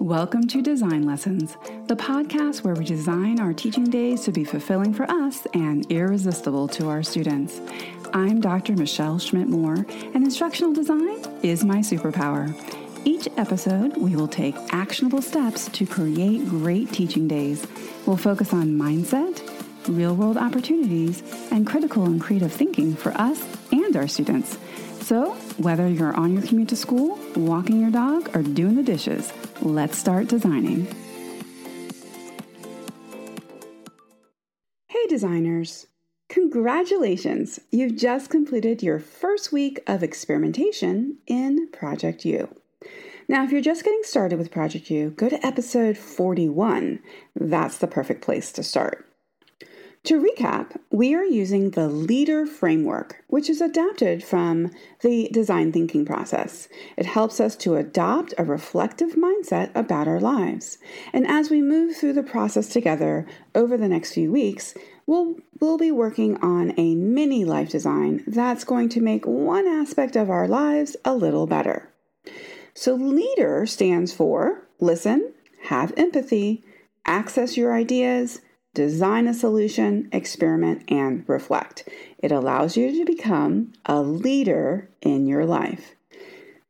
Welcome to Design Lessons, the podcast where we design our teaching days to be fulfilling for us and irresistible to our students. I'm Dr. Michelle Schmidt Moore, and instructional design is my superpower. Each episode, we will take actionable steps to create great teaching days. We'll focus on mindset, real world opportunities, and critical and creative thinking for us and our students. So, whether you're on your commute to school, walking your dog, or doing the dishes, let's start designing. Hey, designers! Congratulations! You've just completed your first week of experimentation in Project U. Now, if you're just getting started with Project U, go to episode 41. That's the perfect place to start. To recap, we are using the leader framework, which is adapted from the design thinking process. It helps us to adopt a reflective mindset about our lives. And as we move through the process together over the next few weeks, we'll, we'll be working on a mini life design that's going to make one aspect of our lives a little better. So, leader stands for listen, have empathy, access your ideas, design a solution, experiment, and reflect. It allows you to become a leader in your life.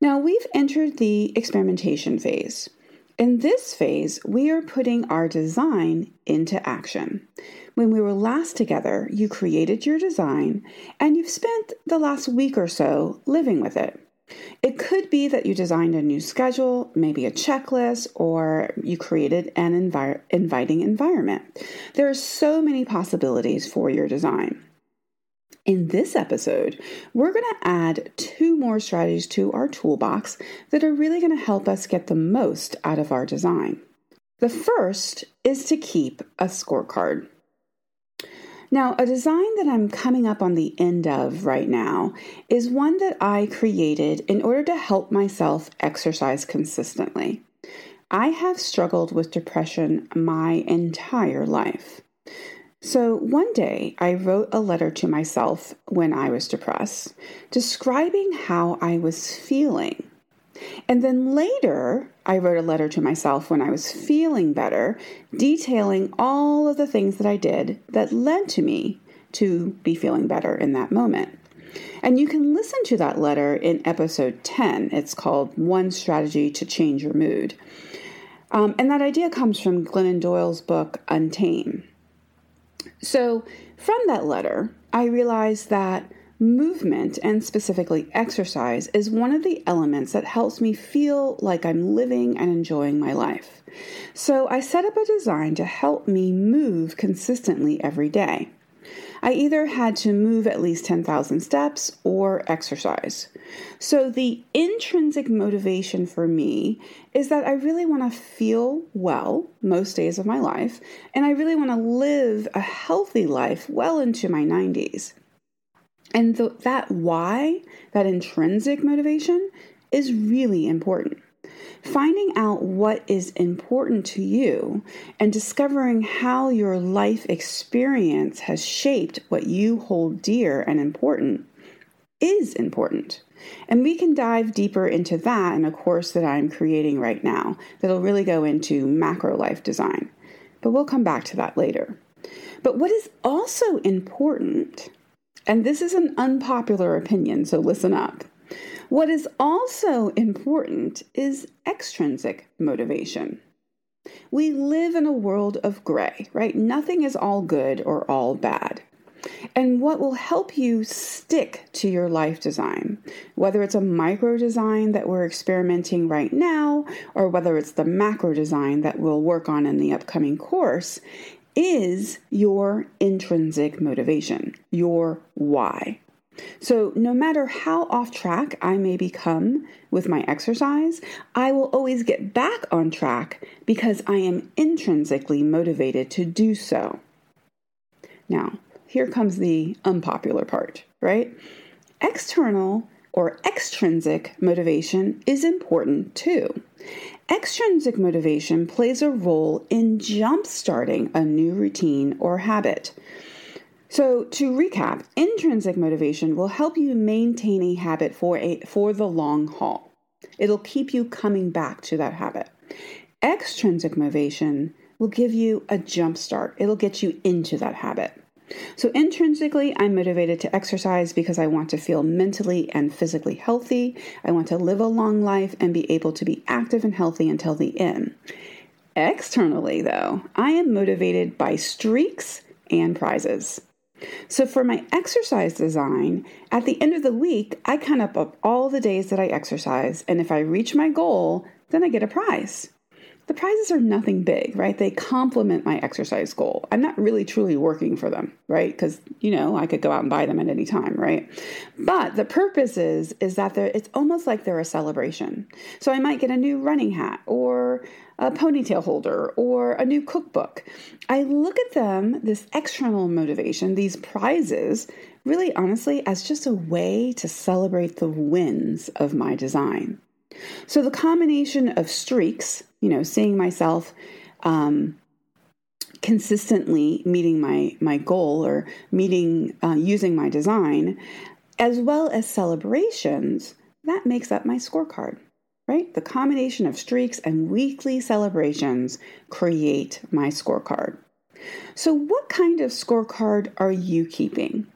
Now, we've entered the experimentation phase. In this phase, we are putting our design into action. When we were last together, you created your design and you've spent the last week or so living with it. It could be that you designed a new schedule, maybe a checklist, or you created an inviting environment. There are so many possibilities for your design. In this episode, we're going to add two more strategies to our toolbox that are really going to help us get the most out of our design. The first is to keep a scorecard. Now, a design that I'm coming up on the end of right now is one that I created in order to help myself exercise consistently. I have struggled with depression my entire life. So one day I wrote a letter to myself when I was depressed, describing how I was feeling. And then later, I wrote a letter to myself when I was feeling better, detailing all of the things that I did that led to me to be feeling better in that moment. And you can listen to that letter in episode 10. It's called One Strategy to Change Your Mood. Um, and that idea comes from Glennon Doyle's book, Untamed. So, from that letter, I realized that Movement, and specifically exercise, is one of the elements that helps me feel like I'm living and enjoying my life. So I set up a design to help me move consistently every day. I either had to move at least 10,000 steps or exercise. So the intrinsic motivation for me is that I really want to feel well most days of my life, and I really want to live a healthy life well into my 90s. And the, that why, that intrinsic motivation, is really important. Finding out what is important to you and discovering how your life experience has shaped what you hold dear and important is important. And we can dive deeper into that in a course that I'm creating right now that'll really go into macro life design. But we'll come back to that later. But what is also important and this is an unpopular opinion, so listen up. What is also important is extrinsic motivation. We live in a world of gray, right? Nothing is all good or all bad. And what will help you stick to your life design, whether it's a micro design that we're experimenting right now, or whether it's the macro design that we'll work on in the upcoming course, is your intrinsic motivation, your why. So, no matter how off track I may become with my exercise, I will always get back on track because I am intrinsically motivated to do so. Now, here comes the unpopular part, right? External or extrinsic motivation is important too. Extrinsic motivation plays a role in jump-starting a new routine or habit. So, to recap, intrinsic motivation will help you maintain a habit for a for the long haul. It'll keep you coming back to that habit. extrinsic motivation will give you a jump start. It'll get you into that habit. So, intrinsically, I'm motivated to exercise because I want to feel mentally and physically healthy. I want to live a long life and be able to be active and healthy until the end. Externally, though, I am motivated by streaks and prizes. So, for my exercise design, at the end of the week, I count up all the days that I exercise, and if I reach my goal, then I get a prize the prizes are nothing big, right? They complement my exercise goal. I'm not really truly working for them, right? Because you know I could go out and buy them at any time, right? But the purpose is is that it's almost like they're a celebration. So I might get a new running hat or a ponytail holder or a new cookbook. I look at them, this external motivation, these prizes, really honestly, as just a way to celebrate the wins of my design. So the combination of streaks, you know, seeing myself um, consistently meeting my my goal or meeting uh, using my design, as well as celebrations, that makes up my scorecard. Right? The combination of streaks and weekly celebrations create my scorecard. So, what kind of scorecard are you keeping?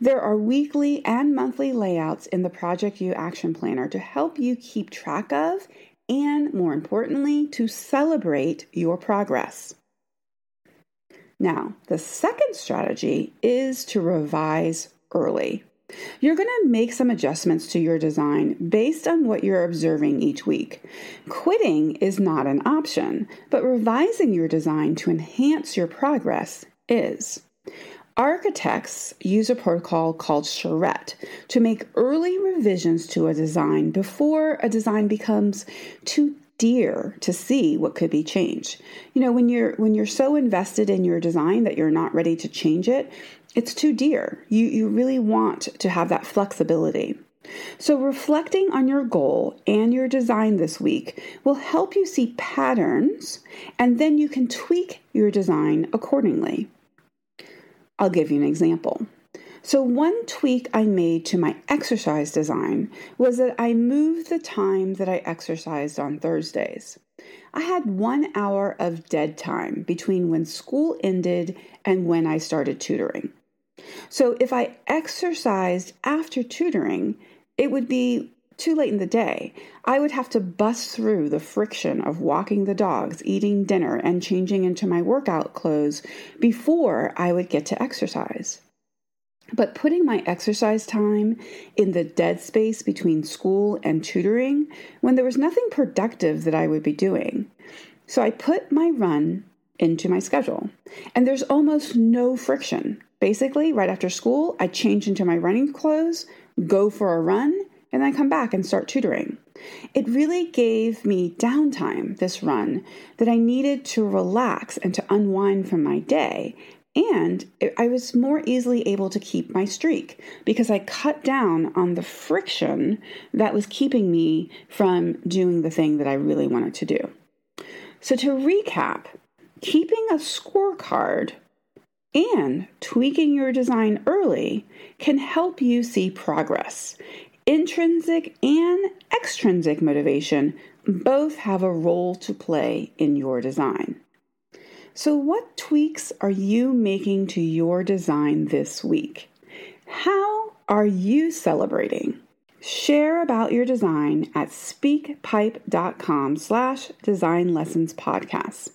There are weekly and monthly layouts in the Project U Action Planner to help you keep track of and, more importantly, to celebrate your progress. Now, the second strategy is to revise early. You're going to make some adjustments to your design based on what you're observing each week. Quitting is not an option, but revising your design to enhance your progress is. Architects use a protocol called charrette to make early revisions to a design before a design becomes too dear to see what could be changed. You know, when you're when you're so invested in your design that you're not ready to change it, it's too dear. You you really want to have that flexibility. So, reflecting on your goal and your design this week will help you see patterns, and then you can tweak your design accordingly. I'll give you an example. So, one tweak I made to my exercise design was that I moved the time that I exercised on Thursdays. I had one hour of dead time between when school ended and when I started tutoring. So, if I exercised after tutoring, it would be too late in the day, I would have to bust through the friction of walking the dogs, eating dinner, and changing into my workout clothes before I would get to exercise. But putting my exercise time in the dead space between school and tutoring when there was nothing productive that I would be doing. So I put my run into my schedule, and there's almost no friction. Basically, right after school, I change into my running clothes, go for a run, and then come back and start tutoring. It really gave me downtime, this run, that I needed to relax and to unwind from my day. And I was more easily able to keep my streak because I cut down on the friction that was keeping me from doing the thing that I really wanted to do. So, to recap, keeping a scorecard and tweaking your design early can help you see progress. Intrinsic and extrinsic motivation both have a role to play in your design. So, what tweaks are you making to your design this week? How are you celebrating? Share about your design at speakpipe.com slash design lessons podcast.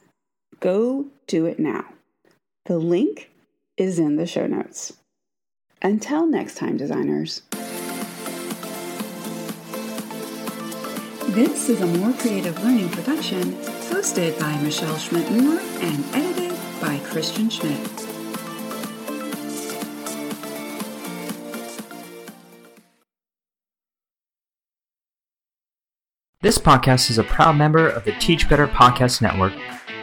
Go do it now. The link is in the show notes. Until next time, designers. This is a More Creative Learning production hosted by Michelle Schmidt Moore and edited by Christian Schmidt. This podcast is a proud member of the Teach Better Podcast Network.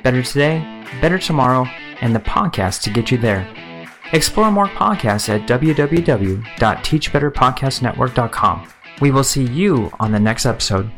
Better today, better tomorrow, and the podcast to get you there. Explore more podcasts at www.teachbetterpodcastnetwork.com. We will see you on the next episode.